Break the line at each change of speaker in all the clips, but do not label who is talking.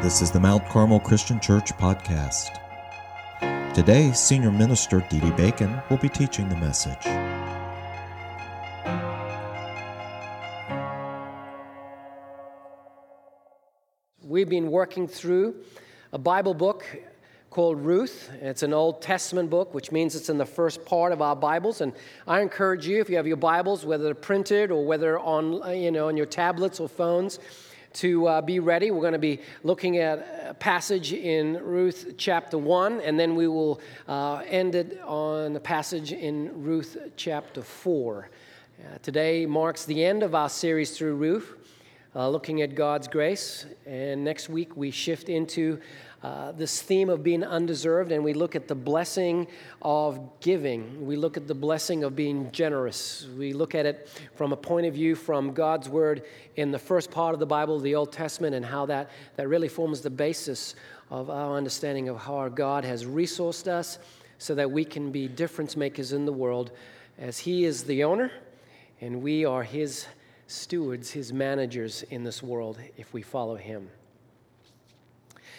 This is the Mount Carmel Christian Church podcast. Today, Senior Minister Dee Dee Bacon will be teaching the message.
We've been working through a Bible book called Ruth. It's an Old Testament book, which means it's in the first part of our Bibles. And I encourage you, if you have your Bibles, whether they're printed or whether on, you know, on your tablets or phones, to uh, be ready. We're going to be looking at a passage in Ruth chapter 1, and then we will uh, end it on a passage in Ruth chapter 4. Uh, today marks the end of our series through Ruth, uh, looking at God's grace. And next week we shift into uh, this theme of being undeserved, and we look at the blessing of giving. We look at the blessing of being generous. We look at it from a point of view from God's Word in the first part of the Bible, the Old Testament, and how that, that really forms the basis of our understanding of how our God has resourced us so that we can be difference makers in the world as He is the owner and we are His stewards, His managers in this world if we follow Him.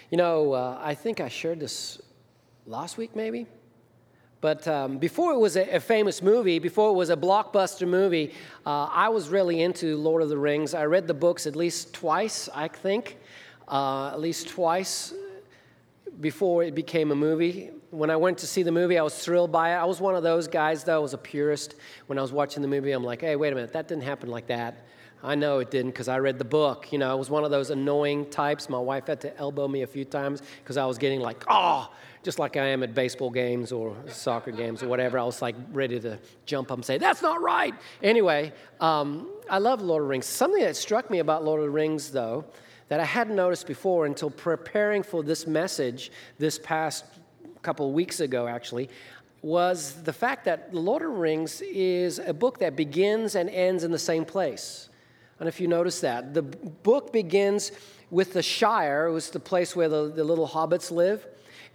You know, uh, I think I shared this last week, maybe. But um, before it was a, a, famous movie, before it was a blockbuster movie, uh, I was really into Lord of the Rings. I read the books at least twice, I think, uh, at least twice before it became a movie. When I went to see the movie, I was thrilled by it. I was one of those guys, though, I was a purist. When I was watching the movie, I'm like, hey, wait a minute, that didn't happen like that. I know it didn't because I read the book. You know, I was one of those annoying types. My wife had to elbow me a few times because I was getting like, oh, just like I am at baseball games or soccer games or whatever. I was like ready to jump up and say, that's not right. Anyway, um, I love Lord of the Rings. Something that struck me about Lord of the Rings, though, that I hadn't noticed before until preparing for this message this past couple weeks ago, actually, was the fact that The Lord of the Rings is a book that begins and ends in the same place. And if you notice that, the book begins with the Shire, it was the place where the, the little hobbits live.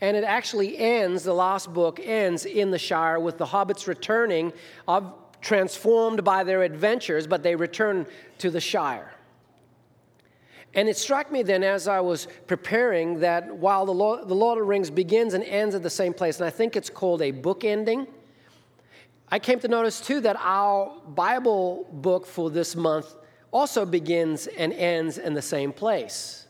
And it actually ends, the last book ends in the Shire with the hobbits returning, of, transformed by their adventures, but they return to the Shire. And it struck me then as I was preparing that while the Lord, the Lord of the Rings begins and ends at the same place, and I think it's called a book ending, I came to notice too that our Bible book for this month also begins and ends in the same place.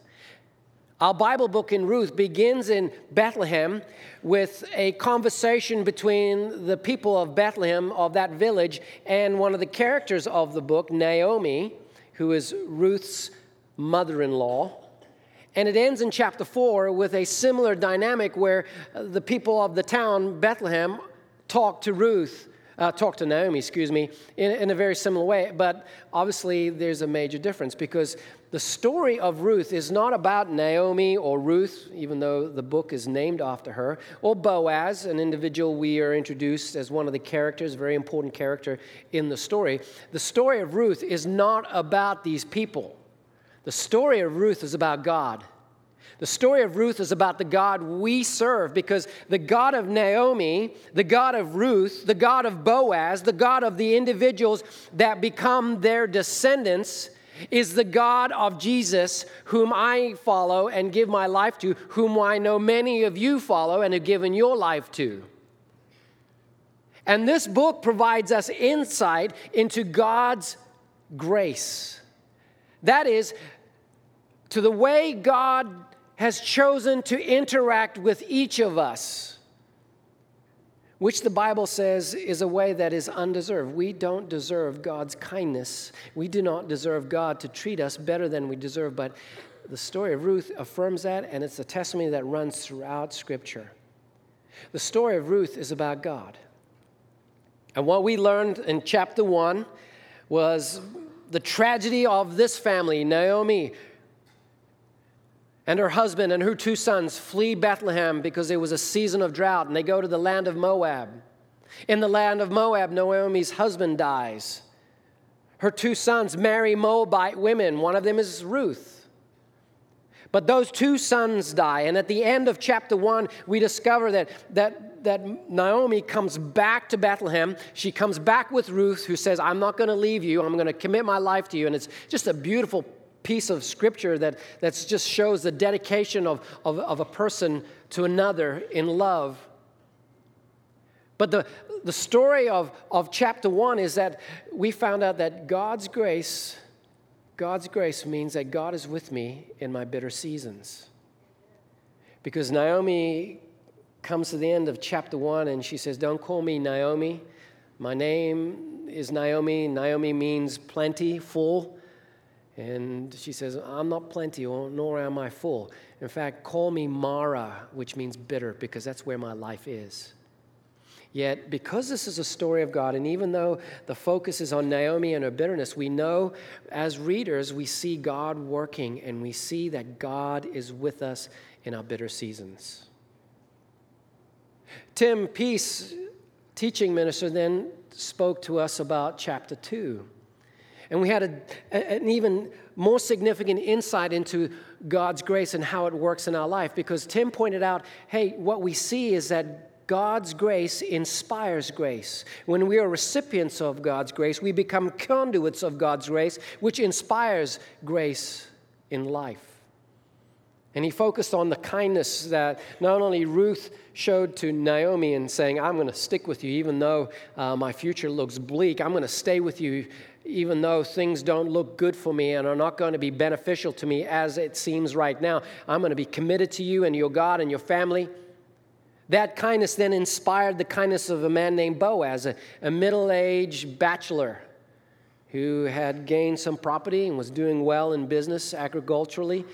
Our Bible book in Ruth begins in Bethlehem with a conversation between the people of Bethlehem, of that village, and one of the characters of the book, Naomi, who is Ruth's mother in law. And it ends in chapter 4 with a similar dynamic where the people of the town, Bethlehem, talk to Ruth uh, talk to Naomi, excuse me, in, in a very similar way. But obviously, there's a major difference because the story of Ruth is not about Naomi or Ruth, even though the book is named after her, or Boaz, an individual we are introduced as one of the characters, very important character in the story. The story of Ruth is not about these people. The story of Ruth is about God. The story of Ruth is about the God we serve because the God of Naomi, the God of Ruth, the God of Boaz, the God of the individuals that become their descendants is the God of Jesus, whom I follow and give my life to, whom I know many of you follow and have given your life to. And this book provides us insight into God's grace. That is, to the way God has chosen to interact with each of us, which the Bible says is a way that is undeserved. We don't deserve God's kindness. We do not deserve God to treat us better than we deserve, but the story of Ruth affirms that, and it's a testimony that runs throughout Scripture. The story of Ruth is about God. And what we learned in chapter one was the tragedy of this family Naomi, and her husband and her two sons flee Bethlehem because it was a season of drought, and they go to the land of Moab. In the land of Moab, Naomi's husband dies. Her two sons marry Moabite women. One of them is Ruth. But those two sons die. And at the end of chapter one, we discover that, that, that Naomi comes back to Bethlehem. She comes back with Ruth, who says, I'm not going to leave you. I'm going to commit my life to you. And it's just a beautiful piece of scripture that that's just shows the dedication of, of, of a person to another in love. But the, the story of, of chapter one is that we found out that God's grace, God's grace means that God is with me in my bitter seasons. Because Naomi comes to the end of chapter one and she says, Don't call me Naomi. My name is Naomi. Naomi means plenty, full. And she says, I'm not plenty, nor am I full. In fact, call me Mara, which means bitter, because that's where my life is. Yet, because this is a story of God, and even though the focus is on Naomi and her bitterness, we know as readers, we see God working and we see that God is with us in our bitter seasons. Tim Peace, teaching minister, then spoke to us about chapter 2. And we had a, an even more significant insight into God's grace and how it works in our life because Tim pointed out hey, what we see is that God's grace inspires grace. When we are recipients of God's grace, we become conduits of God's grace, which inspires grace in life. And he focused on the kindness that not only Ruth showed to Naomi in saying, I'm going to stick with you even though uh, my future looks bleak. I'm going to stay with you even though things don't look good for me and are not going to be beneficial to me as it seems right now. I'm going to be committed to you and your God and your family. That kindness then inspired the kindness of a man named Boaz, a, a middle aged bachelor who had gained some property and was doing well in business agriculturally.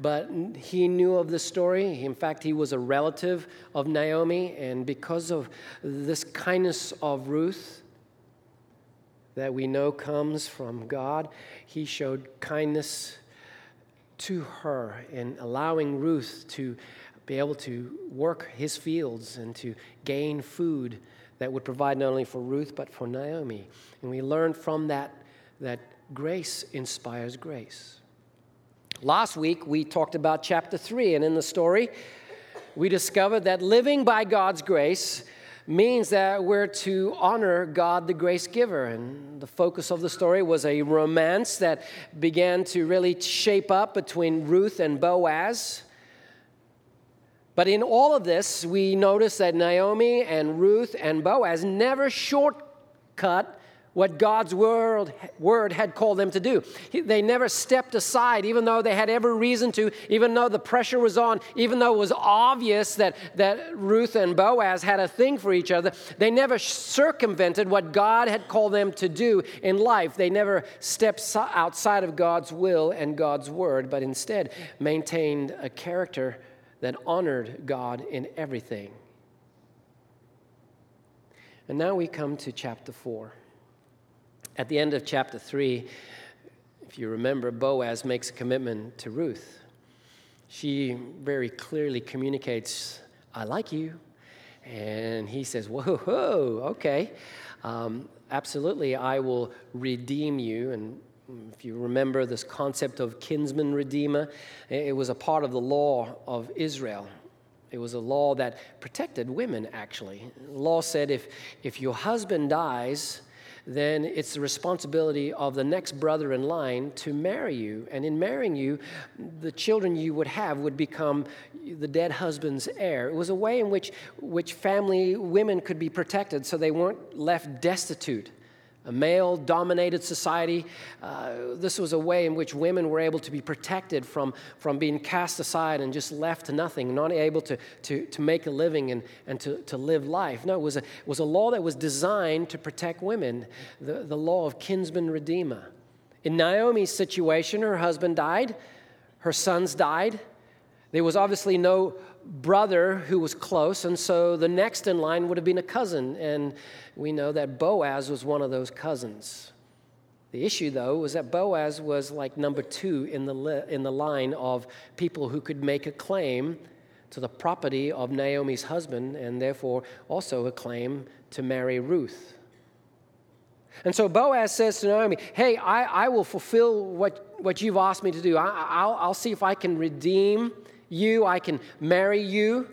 But he knew of the story. In fact, he was a relative of Naomi, and because of this kindness of Ruth, that we know comes from God, he showed kindness to her in allowing Ruth to be able to work his fields and to gain food that would provide not only for Ruth but for Naomi. And we learned from that that grace inspires grace. Last week we talked about chapter 3 and in the story we discovered that living by God's grace means that we're to honor God, the grace giver. And the focus of the story was a romance that began to really shape up between Ruth and Boaz. But in all of this, we notice that Naomi and Ruth and Boaz never shortcut what God's word, word had called them to do. They never stepped aside, even though they had every reason to, even though the pressure was on, even though it was obvious that, that Ruth and Boaz had a thing for each other. They never circumvented what God had called them to do in life. They never stepped outside of God's will and God's word, but instead maintained a character that honored God in everything. And now we come to chapter 4. At the end of chapter 3, if you remember, Boaz makes a commitment to Ruth. She very clearly communicates, I like you. And he says, Whoa, whoa, okay. Um, absolutely, I will redeem you. And if you remember this concept of kinsman redeemer, it was a part of the law of Israel. It was a law that protected women, actually. The law said if, if your husband dies, then it's the responsibility of the next brother in line to marry you. And in marrying you, the children you would have would become the dead husband's heir. It was a way in which, which family women could be protected so they weren't left destitute a male dominated society. Uh, this was a way in which women were able to be protected from, from being cast aside and just left to nothing, not able to, to, to make a living and, and to, to live life. No, it was, a, it was a law that was designed to protect women, the, the law of kinsman redeemer. In Naomi's situation, her husband died, her sons died. There was obviously no brother who was close, and so the next in line would have been a cousin. And we know that Boaz was one of those cousins. The issue, though, was that Boaz was like number two in the, li- in the line of people who could make a claim to the property of Naomi's husband and therefore also a claim to marry Ruth. And so Boaz says to Naomi, Hey, I, I will fulfill what, what you've asked me to do. I, will I'll see if I can redeem you, I can marry you.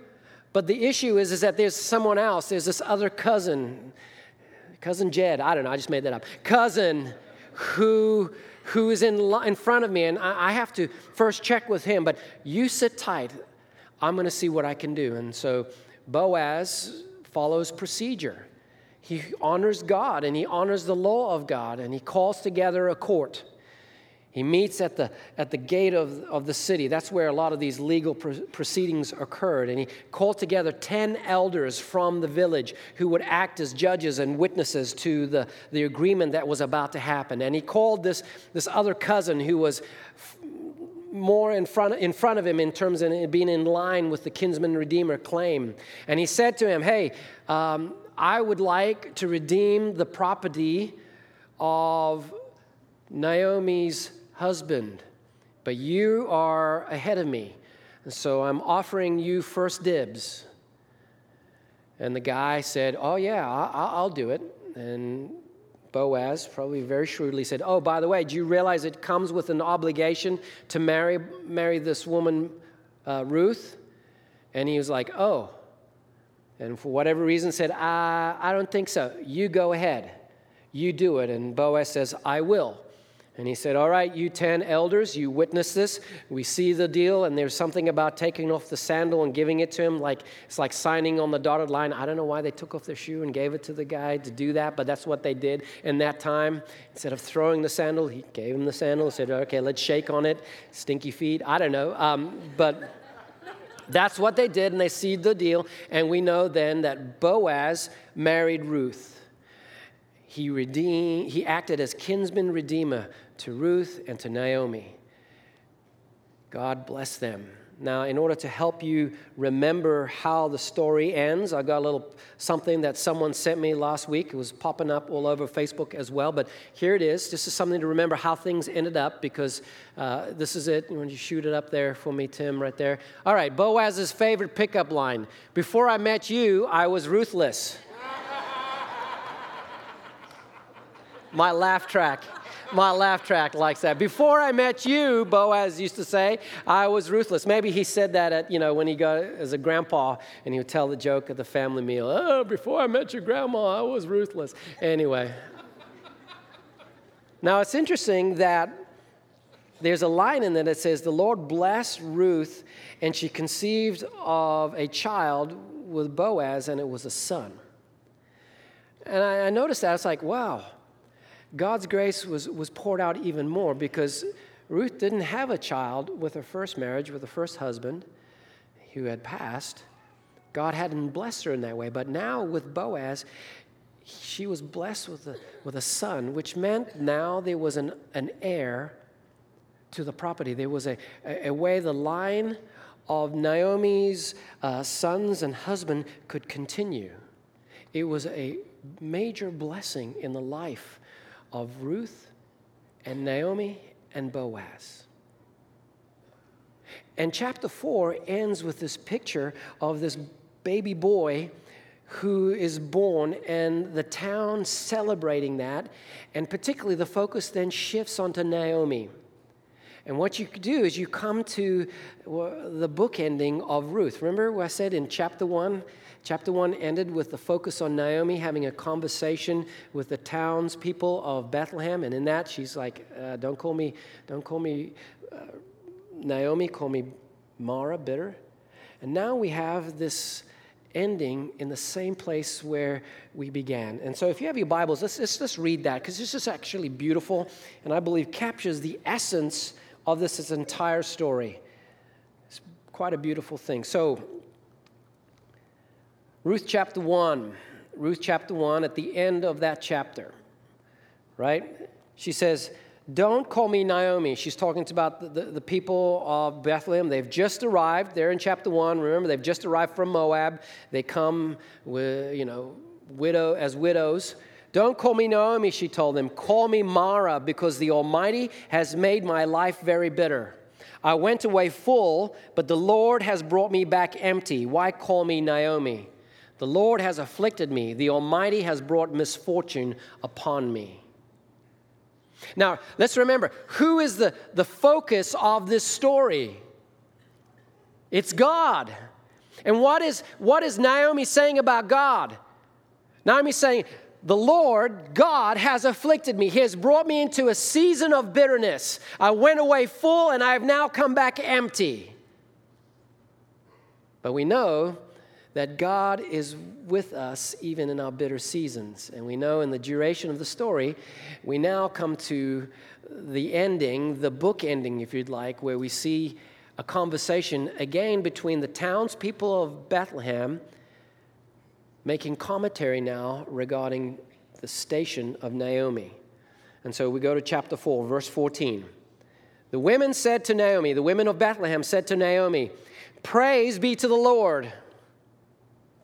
But the issue is, is that there's someone else, there's this other cousin, cousin Jed, I don't know, I just made that up, cousin who, who is in, in front of me, and I, I have to first check with him, but you sit tight. I'm going to see what I can do. And so Boaz follows procedure. He honors God and he honors the law of God, and he calls together a court. He meets at the, at the gate of, of the city. That's where a lot of these legal proceedings occurred. And he called together 10 elders from the village who would act as judges and witnesses to the, the agreement that was about to happen. And he called this, this other cousin who was f- more in front, in front of him in terms of being in line with the kinsman redeemer claim. And he said to him, Hey, um, I would like to redeem the property of Naomi's husband, but you are ahead of me. And so I'm offering you first dibs. And the guy said, Oh, yeah, I'll do it. And Boaz probably very shrewdly said, Oh, by the way, do you realize it comes with an obligation to marry, marry this woman, uh, Ruth? And he was like, Oh. And for whatever reason said, I, I don't think so. You go ahead. You do it. And Boaz says, I will. And he said, All right, you 10 elders, you witness this. We see the deal, and there's something about taking off the sandal and giving it to him. Like it's like signing on the dotted line. I don't know why they took off their shoe and gave it to the guy to do that, but that's what they did in that time. Instead of throwing the sandal, he gave him the sandal, said, Okay, let's shake on it. Stinky feet. I don't know. Um, but that's what they did, and they sealed the deal. And we know then that Boaz married Ruth. He, redeemed, he acted as kinsman redeemer to Ruth and to Naomi. God bless them. Now, in order to help you remember how the story ends, I got a little something that someone sent me last week. It was popping up all over Facebook as well, but here it is. This is something to remember how things ended up because uh, this is it. Want you shoot it up there for me, Tim, right there? All right, Boaz's favorite pickup line Before I met you, I was ruthless. My laugh track my laugh track likes that. Before I met you, Boaz used to say, I was ruthless. Maybe he said that at, you know, when he got as a grandpa and he would tell the joke at the family meal. Oh, before I met your grandma, I was ruthless. Anyway. now it's interesting that there's a line in there that says, The Lord blessed Ruth, and she conceived of a child with Boaz, and it was a son. And I, I noticed that. It's like, wow, God's grace was, was poured out even more because Ruth didn't have a child with her first marriage, with her first husband who had passed. God hadn't blessed her in that way. But now with Boaz, she was blessed with a, with a son, which meant now there was an, an heir to the property. There was a, a, a way the line of Naomi's uh, sons and husband could continue. It was a major blessing in the life of Ruth and Naomi and Boaz. And chapter 4 ends with this picture of this baby boy who is born and the town celebrating that. And particularly, the focus then shifts onto Naomi. And what you do is you come to the book ending of Ruth. Remember what I said in chapter 1? Chapter 1 ended with the focus on Naomi having a conversation with the townspeople of Bethlehem. And in that, she's like, uh, Don't call me, don't call me uh, Naomi, call me Mara, bitter. And now we have this ending in the same place where we began. And so if you have your Bibles, let's, let's just read that because this is actually beautiful and I believe captures the essence of this, this entire story. It's quite a beautiful thing. So Ruth chapter 1. Ruth chapter 1, at the end of that chapter, right? She says, Don't call me Naomi. She's talking about the, the, the, people of Bethlehem. They've just arrived. They're in chapter 1. Remember, they've just arrived from Moab. They come with, you know, widow as widows. Don't call me Naomi, she told them. Call me Mara, because the Almighty has made my life very bitter. I went away full, but the Lord has brought me back empty. Why call me Naomi? The Lord has afflicted me, the Almighty has brought misfortune upon me. Now, let's remember who is the, the focus of this story? It's God. And what is, what is Naomi saying about God? Naomi's saying, the Lord God has afflicted me. He has brought me into a season of bitterness. I went away full and I have now come back empty. But we know that God is with us even in our bitter seasons. And we know in the duration of the story, we now come to the ending, the book ending, if you'd like, where we see a conversation again between the townspeople of Bethlehem making commentary now regarding the station of Naomi. And so we go to chapter 4, verse 14. The women said to Naomi, the women of Bethlehem said to Naomi, Praise be to the Lord.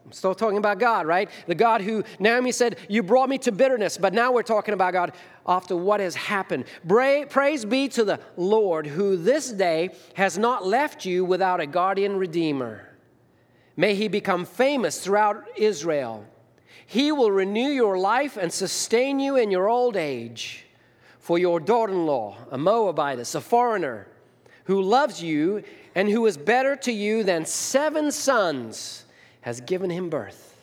I'm still talking about God, right? The God who Naomi said, You brought me to bitterness, but now we're talking about God after what has happened. Praise be to the Lord who this day has not left you without a guardian redeemer. May he become famous throughout Israel. He will renew your life and sustain you in your old age. For your daughter in law, a Moabitess, a foreigner, who loves you and who is better to you than seven sons, has given him birth.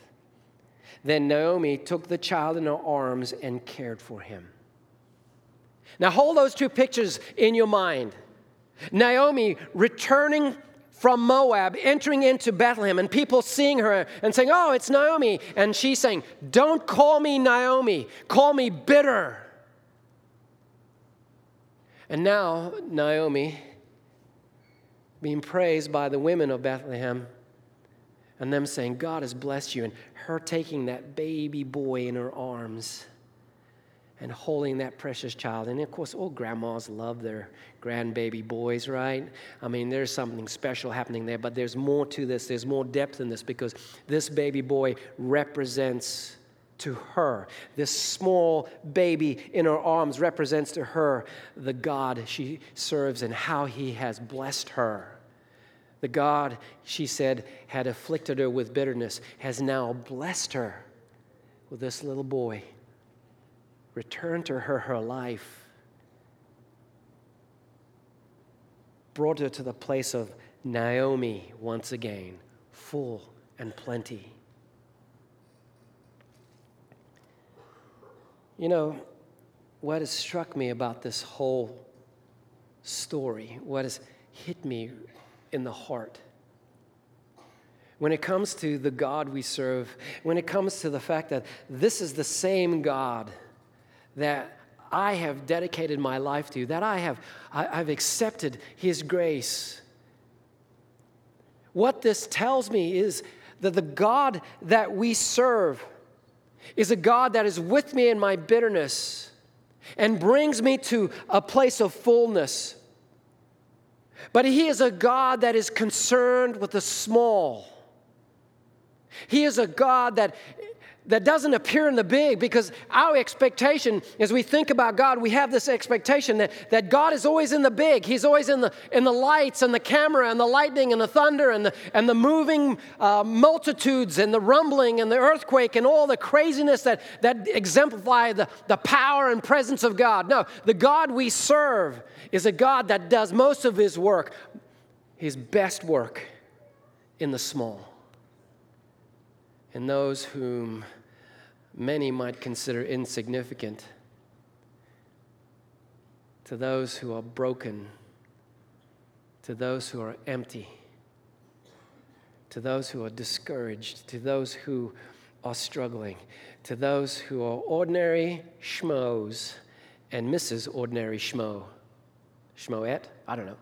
Then Naomi took the child in her arms and cared for him. Now hold those two pictures in your mind. Naomi returning from Moab, entering into Bethlehem, and people seeing her and saying, Oh, it's Naomi. And she's saying, Don't call me Naomi, call me bitter. And now, Naomi, being praised by the women of Bethlehem, and them saying, God has blessed you, and her taking that baby boy in her arms and holding that precious child. And of course, all grandmas love their grandbaby boys, right? I mean, there's something special happening there, but there's more to this. There's more depth in this because this baby boy represents to her. This small baby in her arms represents to her the God she serves and how he has blessed her. The God, she said, had afflicted her with bitterness, has now blessed her with this little boy returned to her her life, brought her to the place of Naomi once again, full and plenty. You know, what has struck me about this whole story, what has hit me in the heart, when it comes to the God we serve, when it comes to the fact that this is the same God that I have dedicated my life to, that I have I, have accepted His grace. What this tells me is that the God that we serve is a God that is with me in my bitterness and brings me to a place of fullness. But He is a God that is concerned with the small. He is a God that that doesn't appear in the big because our expectation as we think about god we have this expectation that, that god is always in the big. He's always in the in the lights and the camera and the lightning and the thunder and the, and the moving uh, multitudes and the rumbling and the earthquake and all the craziness that, that exemplify the, the power and presence of god. No the god we serve is a god that does most of his work his best work in the small. And those whom many might consider insignificant, to those who are broken, to those who are empty, to those who are discouraged, to those who are struggling, to those who are ordinary schmoes and Mrs. Ordinary Schmo. Schmoette? I don't know.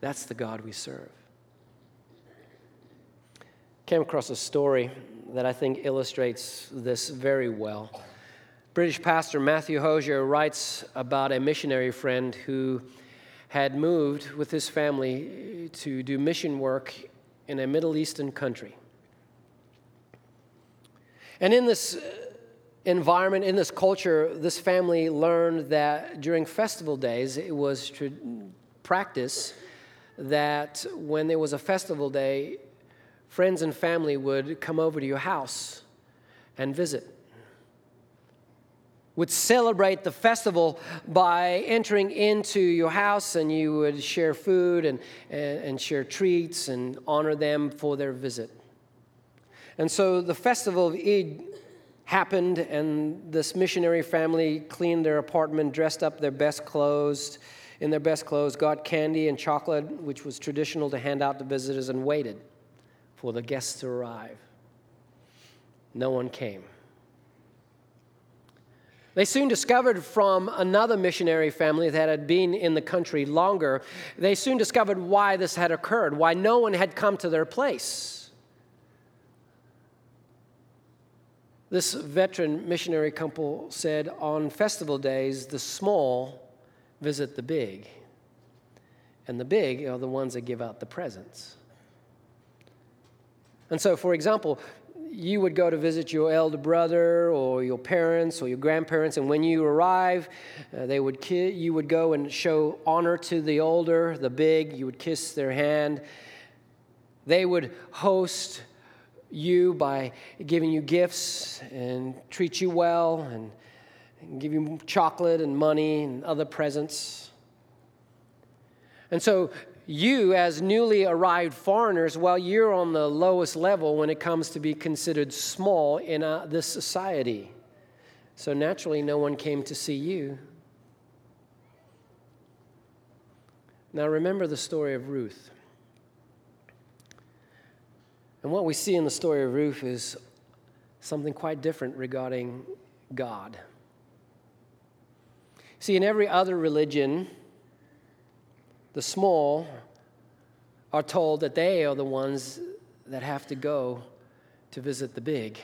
That's the God we serve came across a story that I think illustrates this very well. British pastor Matthew Hosier writes about a missionary friend who had moved with his family to do mission work in a Middle Eastern country. And in this environment, in this culture, this family learned that during festival days, it was to practice that when there was a festival day, friends and family would come over to your house and visit. Would celebrate the festival by entering into your house, and you would share food and, and, and share treats and honor them for their visit. And so the festival of Eid happened, and this missionary family cleaned their apartment, dressed up their best clothes, in their best clothes, got candy and chocolate, which was traditional to hand out to visitors, and waited for the guests to arrive. No one came. They soon discovered from another missionary family that had been in the country longer, they soon discovered why this had occurred, why no one had come to their place. This veteran missionary couple said on festival days, the small visit the big, and the big are the ones that give out the presents. And so, for example, you would go to visit your elder brother or your parents or your grandparents, and when you arrive, uh, they would ki- you would go and show honor to the older, the big. You would kiss their hand. They would host you by giving you gifts and treat you well and, and give you chocolate and money and other presents. And so you, as newly arrived foreigners, well, you're on the lowest level when it comes to be considered small in uh, this society. So naturally, no one came to see you. Now, remember the story of Ruth. And what we see in the story of Ruth is something quite different regarding God. See, in every other religion, the small are told that they are the ones that have to go to visit the big.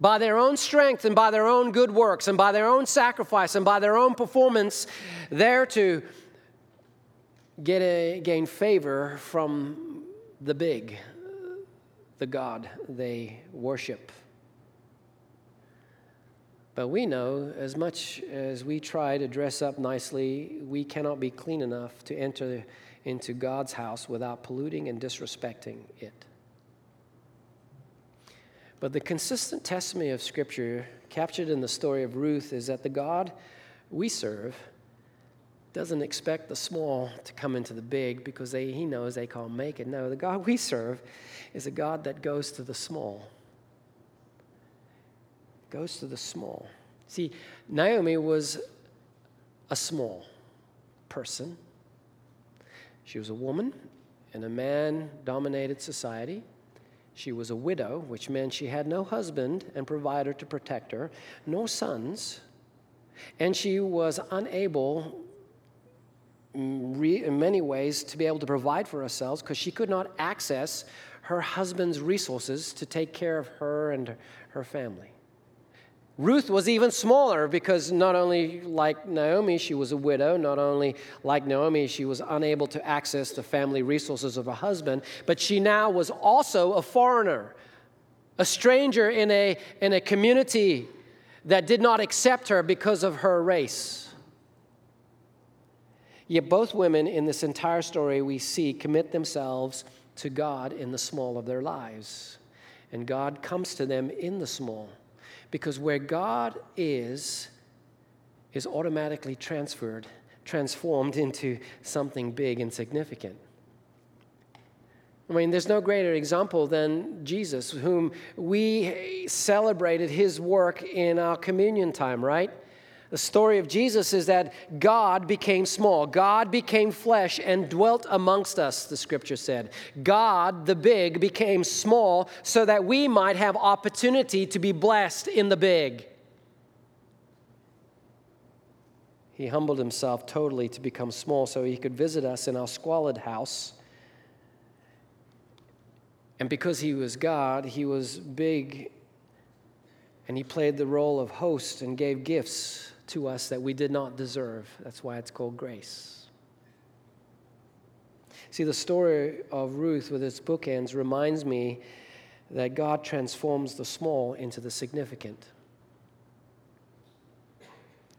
By their own strength and by their own good works and by their own sacrifice and by their own performance, they're to get a, gain favor from the big, the God they worship. But we know as much as we try to dress up nicely, we cannot be clean enough to enter into God's house without polluting and disrespecting it. But the consistent testimony of Scripture captured in the story of Ruth is that the God we serve doesn't expect the small to come into the big because they, he knows they can't make it. No, the God we serve is a God that goes to the small goes to the small. See, Naomi was a small person. She was a woman in a man dominated society. She was a widow, which meant she had no husband and provider to protect her, no sons, and she was unable, mm, in many ways, to be able to provide for herself because she could not access her husband's resources to take care of her and her family. Ruth was even smaller because not only like Naomi, she was a widow, not only like Naomi, she was unable to access the family resources of her husband, but she now was also a foreigner, a stranger in a, in a community that did not accept her because of her race. Yet both women in this entire story we see commit themselves to God in the small of their lives. And God comes to them in the small. Because where God is, is automatically transferred, transformed into something big and significant. I mean, there's no greater example than Jesus, whom we celebrated his work in our communion time, right? The story of Jesus is that God became small. God became flesh and dwelt amongst us, the scripture said. God, the big, became small so that we might have opportunity to be blessed in the big. He humbled himself totally to become small so he could visit us in our squalid house. And because he was God, he was big and he played the role of host and gave gifts to us that we did not deserve. That's why it's called grace. See, the story of Ruth with its bookends reminds me that God transforms the small into the significant.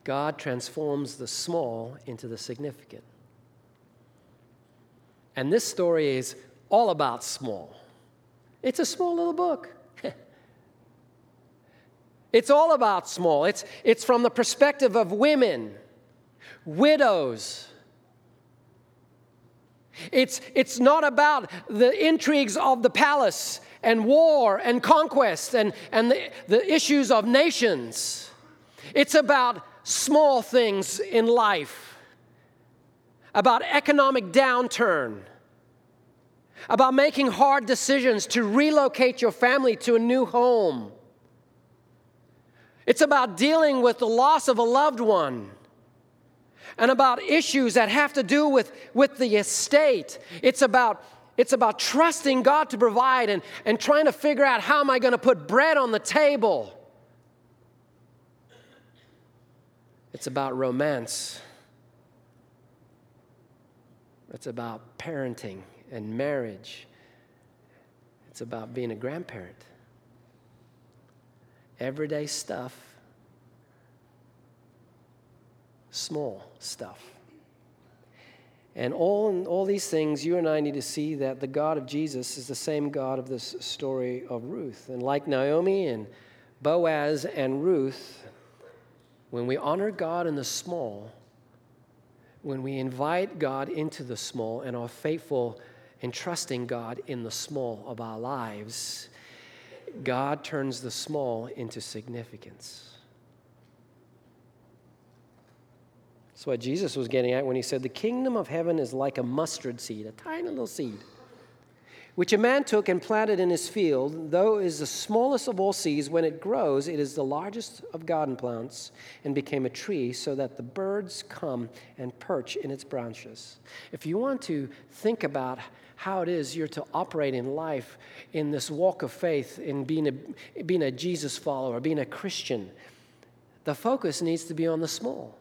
God transforms the small into the significant. And this story is all about small. It's a small little book. It's all about small. It's, it's from the perspective of women, widows. It's, it's not about the intrigues of the palace and war and conquest and, and the, the issues of nations. It's about small things in life, about economic downturn, about making hard decisions to relocate your family to a new home. It's about dealing with the loss of a loved one and about issues that have to do with, with the estate. It's about, it's about trusting God to provide and, and trying to figure out how am I going to put bread on the table. It's about romance. It's about parenting and marriage. It's about being a grandparent. Everyday stuff, small stuff. And all, all these things, you and I need to see that the God of Jesus is the same God of this story of Ruth. And like Naomi and Boaz and Ruth, when we honor God in the small, when we invite God into the small and are faithful in trusting God in the small of our lives, God turns the small into significance. That's what Jesus was getting at when he said, The kingdom of heaven is like a mustard seed, a tiny little seed which a man took and planted in his field, though it is the smallest of all seeds, when it grows, it is the largest of garden plants and became a tree, so that the birds come and perch in its branches. If you want to think about how it is you're to operate in life in this walk of faith, in being a, being a Jesus follower, being a Christian, the focus needs to be on the small.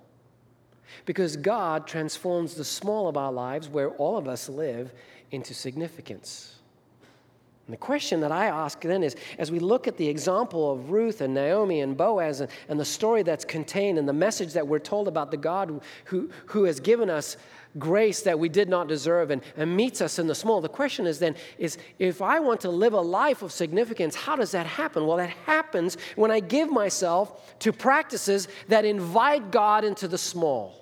Because God transforms the small of our lives, where all of us live, into significance. And the question that I ask then is as we look at the example of Ruth and Naomi and Boaz and, and the story that's contained and the message that we're told about the God who, who has given us grace that we did not deserve and, and meets us in the small, the question is then is if I want to live a life of significance, how does that happen? Well, that happens when I give myself to practices that invite God into the small,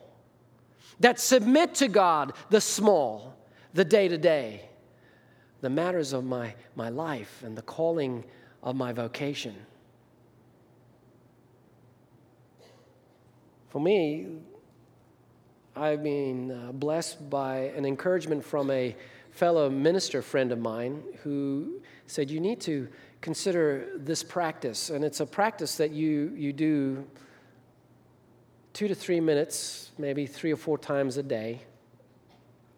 that submit to God the small, the day to day the matters of my, my life and the calling of my vocation. For me, I've been uh, blessed by an encouragement from a fellow minister friend of mine who said, You need to consider this practice. And it's a practice that you, you do two to three minutes, maybe three or four times a day.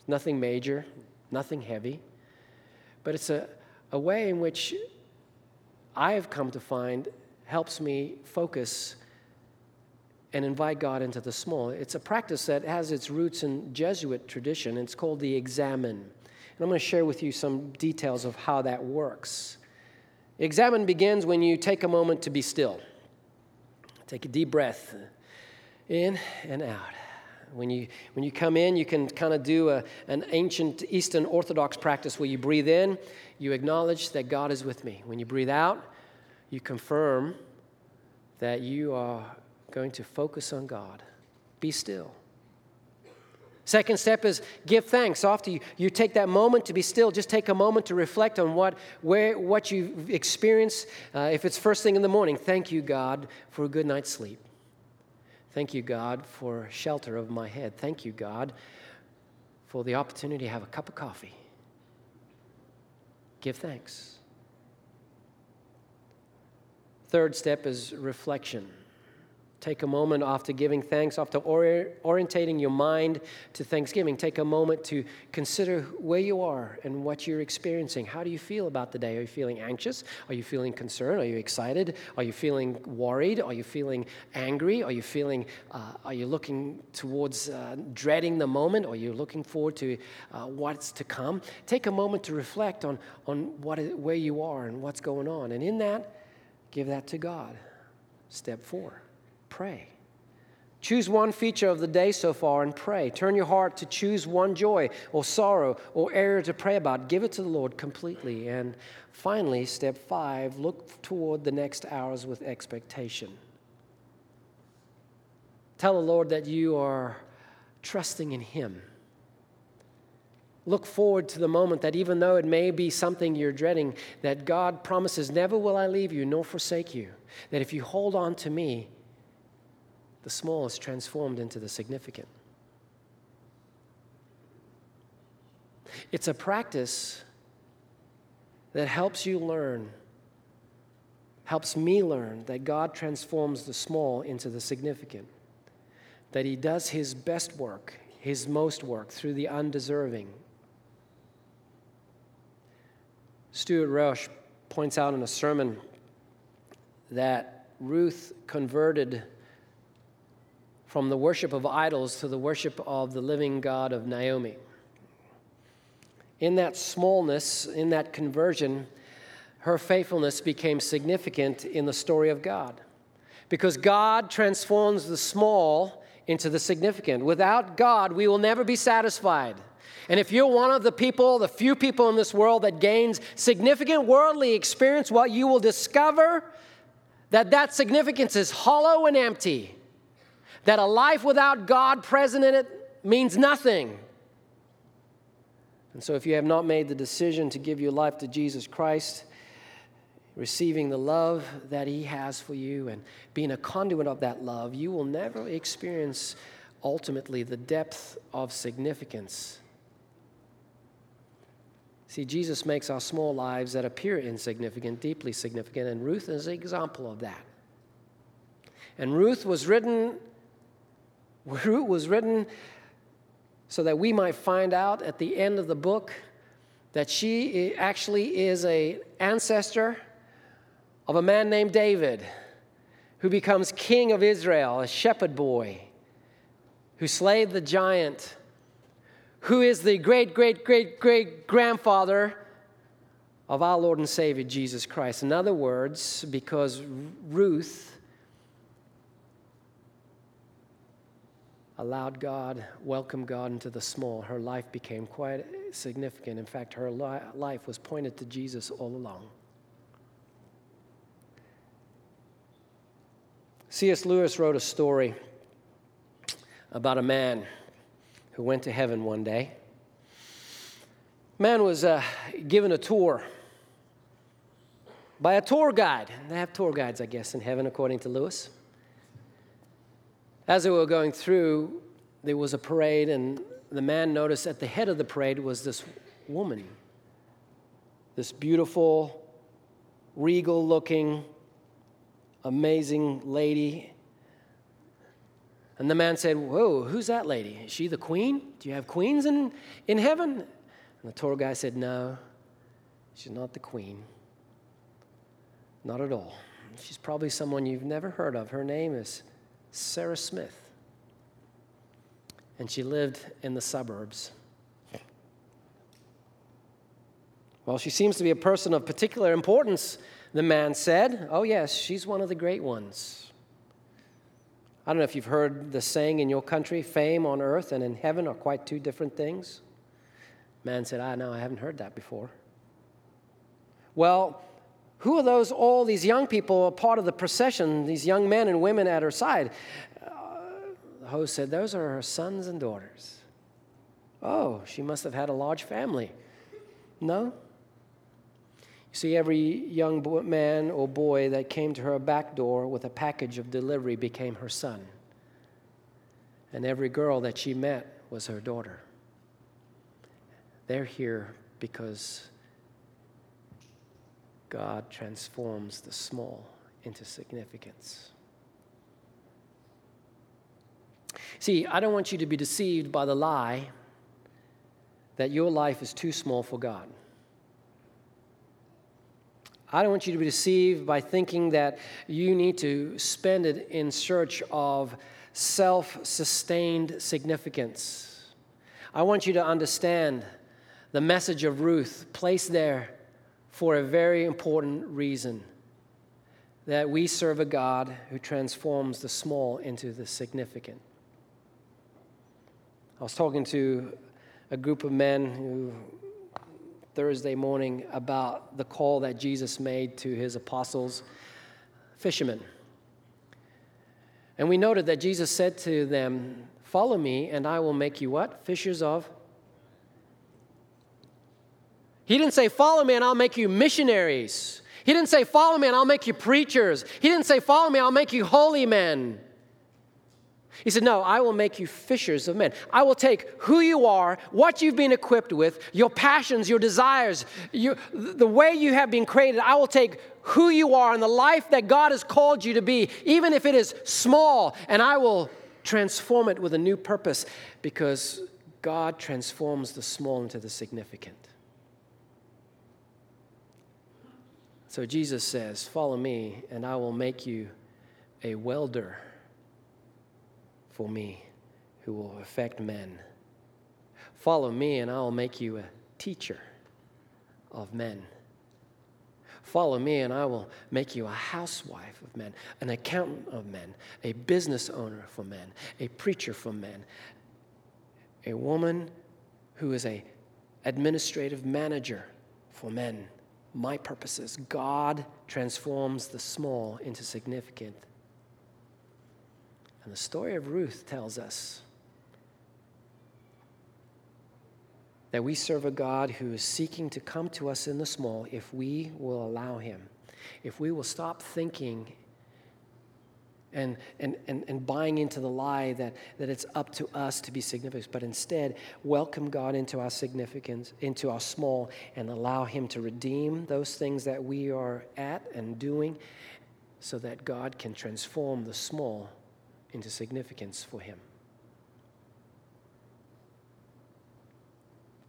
Nothing major, nothing heavy. But it's a, a way in which I have come to find helps me focus and invite God into the small. It's a practice that has its roots in Jesuit tradition. It's called the examen. And I'm going to share with you some details of how that works. Examen begins when you take a moment to be still. Take a deep breath in and out. When you, when you come in, you can kind of do a, an ancient Eastern Orthodox practice where you breathe in, you acknowledge that God is with me. When you breathe out, you confirm that you are going to focus on God. Be still. Second step is give thanks. After you, you take that moment to be still, just take a moment to reflect on what, where, what you've experienced. Uh, if it's first thing in the morning, thank you, God, for a good night's sleep. Thank you, God, for shelter of my head. Thank you, God, for the opportunity to have a cup of coffee. Give thanks. Third step is reflection. Take a moment after giving thanks, after ori- orientating your mind to Thanksgiving. Take a moment to consider where you are and what you're experiencing. How do you feel about the day? Are you feeling anxious? Are you feeling concerned? Are you excited? Are you feeling worried? Are you feeling angry? Are you feeling? Uh, are you looking towards uh, dreading the moment? Are you looking forward to uh, what's to come? Take a moment to reflect on on what where you are and what's going on, and in that, give that to God. Step four pray. Choose one feature of the day so far and pray. Turn your heart to choose one joy or sorrow or area to pray about. Give it to the Lord completely. And finally, step five, look toward the next hours with expectation. Tell the Lord that you are trusting in Him. look forward to the moment that even though it may be something you're dreading, that God promises, Never will I leave you nor forsake you. That if you hold on to me, the small is transformed into the significant. It's a practice that helps you learn, helps me learn that God transforms the small into the significant, that He does His best work, His most work through the undeserving. Stuart Roche points out in a sermon that Ruth converted from the worship of idols to the worship of the living God of Naomi in that smallness, in that conversion, her faithfulness became significant in the story of God. Because God transforms the small into the significant. Without God, we will never be satisfied. And if you're one of the people, the few people in this world that gains significant worldly experience, what you will discover that that significance is hollow and empty. That a life without God present in it means nothing. And so, if you have not made the decision to give your life to Jesus Christ, receiving the love that He has for you and being a conduit of that love, you will never experience ultimately the depth of significance. See, Jesus makes our small lives that appear insignificant deeply significant, and Ruth is an example of that. And Ruth was written, Ruth was written so that we might find out at the end of the book that she actually is a ancestor of a man named David who becomes king of Israel, a shepherd boy who slayed the giant, who is the great, great, great, great grandfather of our Lord and Savior Jesus Christ. In other words, because Ruth allowed God, welcomed God into the small, her life became quite significant. In fact, her li- life was pointed to Jesus all along. C.S. Lewis wrote a story about a man who went to heaven one day. Man was uh, given a tour by a tour guide. They have tour guides, I guess, in heaven, according to Lewis. As they were going through, there was a parade, and the man noticed at the head of the parade was this woman, this beautiful, regal looking, amazing lady. And the man said, Whoa, who's that lady? Is she the queen? Do you have queens in, in heaven? And the tour guy said, No, she's not the queen. Not at all. She's probably someone you've never heard of. Her name is Sarah Smith. And she lived in the suburbs. Well, she seems to be a person of particular importance, the man said. Oh, yes, she's one of the great ones. I don't know if you've heard the saying in your country fame on earth and in heaven are quite two different things. Man said, ah, know, I haven't heard that before. Well, who are those, all these young people, a part of the procession, these young men and women at her side? Uh, the host said, Those are her sons and daughters. Oh, she must have had a large family. No? You see, every young man or boy that came to her back door with a package of delivery became her son. And every girl that she met was her daughter. They're here because God transforms the small into significance. See, I don't want you to be deceived by the lie that your life is too small for God. I don't want you to be deceived by thinking that you need to spend it in search of self sustained significance. I want you to understand the message of Ruth placed there for a very important reason that we serve a God who transforms the small into the significant. I was talking to a group of men who Thursday morning about the call that Jesus made to his apostles, fishermen. And we noted that Jesus said to them, Follow me, and I will make you what? Fishers of He didn't say, Follow me and I'll make you missionaries. He didn't say, Follow me and I'll make you preachers. He didn't say, Follow me, I'll make you holy men. He said, No, I will make you fishers of men. I will take who you are, what you've been equipped with, your passions, your desires, your, the way you have been created. I will take who you are and the life that God has called you to be, even if it is small, and I will transform it with a new purpose because God transforms the small into the significant. So Jesus says, Follow me, and I will make you a welder for me who will affect men. Follow me, and I will make you a teacher of men. Follow me, and I will make you a housewife of men, an accountant of men, a business owner for men, a preacher for men, a woman who is a administrative manager for men. My purposes. God transforms the small into significant and the story of Ruth tells us that we serve a God who is seeking to come to us in the small if we will allow Him. If we will stop thinking and, and, and, and buying into the lie that, that it's up to us to be significant, but instead welcome God into our significance, into our small, and allow Him to redeem those things that we are at and doing so that God can transform the small into significance for him.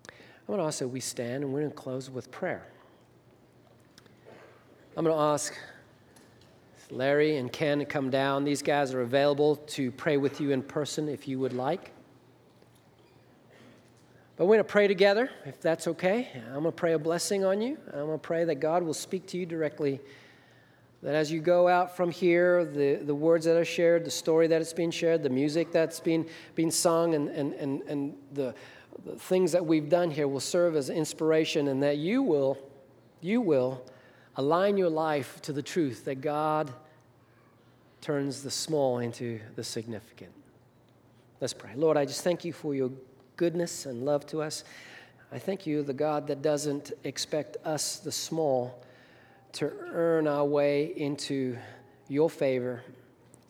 I'm going to ask that we stand and we're going to close with prayer. I'm going to ask Larry and Ken come down. These guys are available to pray with you in person if you would like. But we're going to pray together, if that's okay. I'm going to pray a blessing on you. I'm going to pray that God will speak to you directly that as you go out from here, the, the words that are shared, the story that is being shared, the music that's being, being sung, and, and, and, and the, the things that we've done here will serve as inspiration, and that you will, you will align your life to the truth that God turns the small into the significant. Let's pray. Lord, I just thank you for your goodness and love to us. I thank you, the God that doesn't expect us, the small, to earn our way into your favor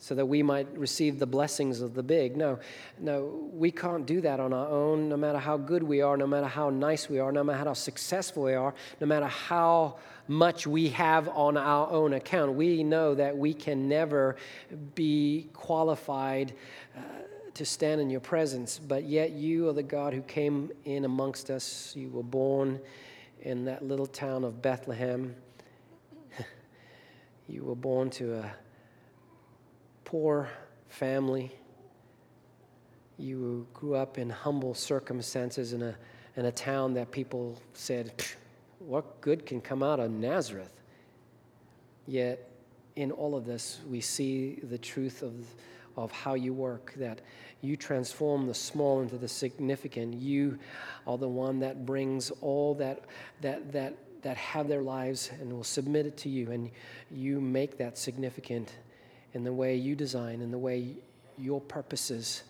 so that we might receive the blessings of the big. No, no, we can't do that on our own, no matter how good we are, no matter how nice we are, no matter how successful we are, no matter how much we have on our own account. We know that we can never be qualified uh, to stand in your presence, but yet you are the God who came in amongst us. You were born in that little town of Bethlehem. You were born to a poor family. You grew up in humble circumstances in a, in a town that people said, What good can come out of Nazareth? Yet, in all of this, we see the truth of, of how you work, that you transform the small into the significant. You are the one that brings all that, that, that that have their lives and will submit it to you, and you make that significant in the way you design, in the way your purposes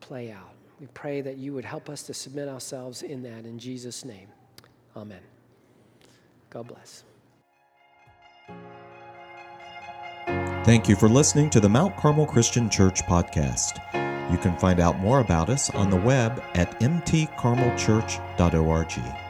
play out. We pray that you would help us to submit ourselves in that in Jesus' name. Amen. God bless.
Thank you for listening to the Mount Carmel Christian Church podcast. You can find out more about us on the web at mtcarmelchurch.org.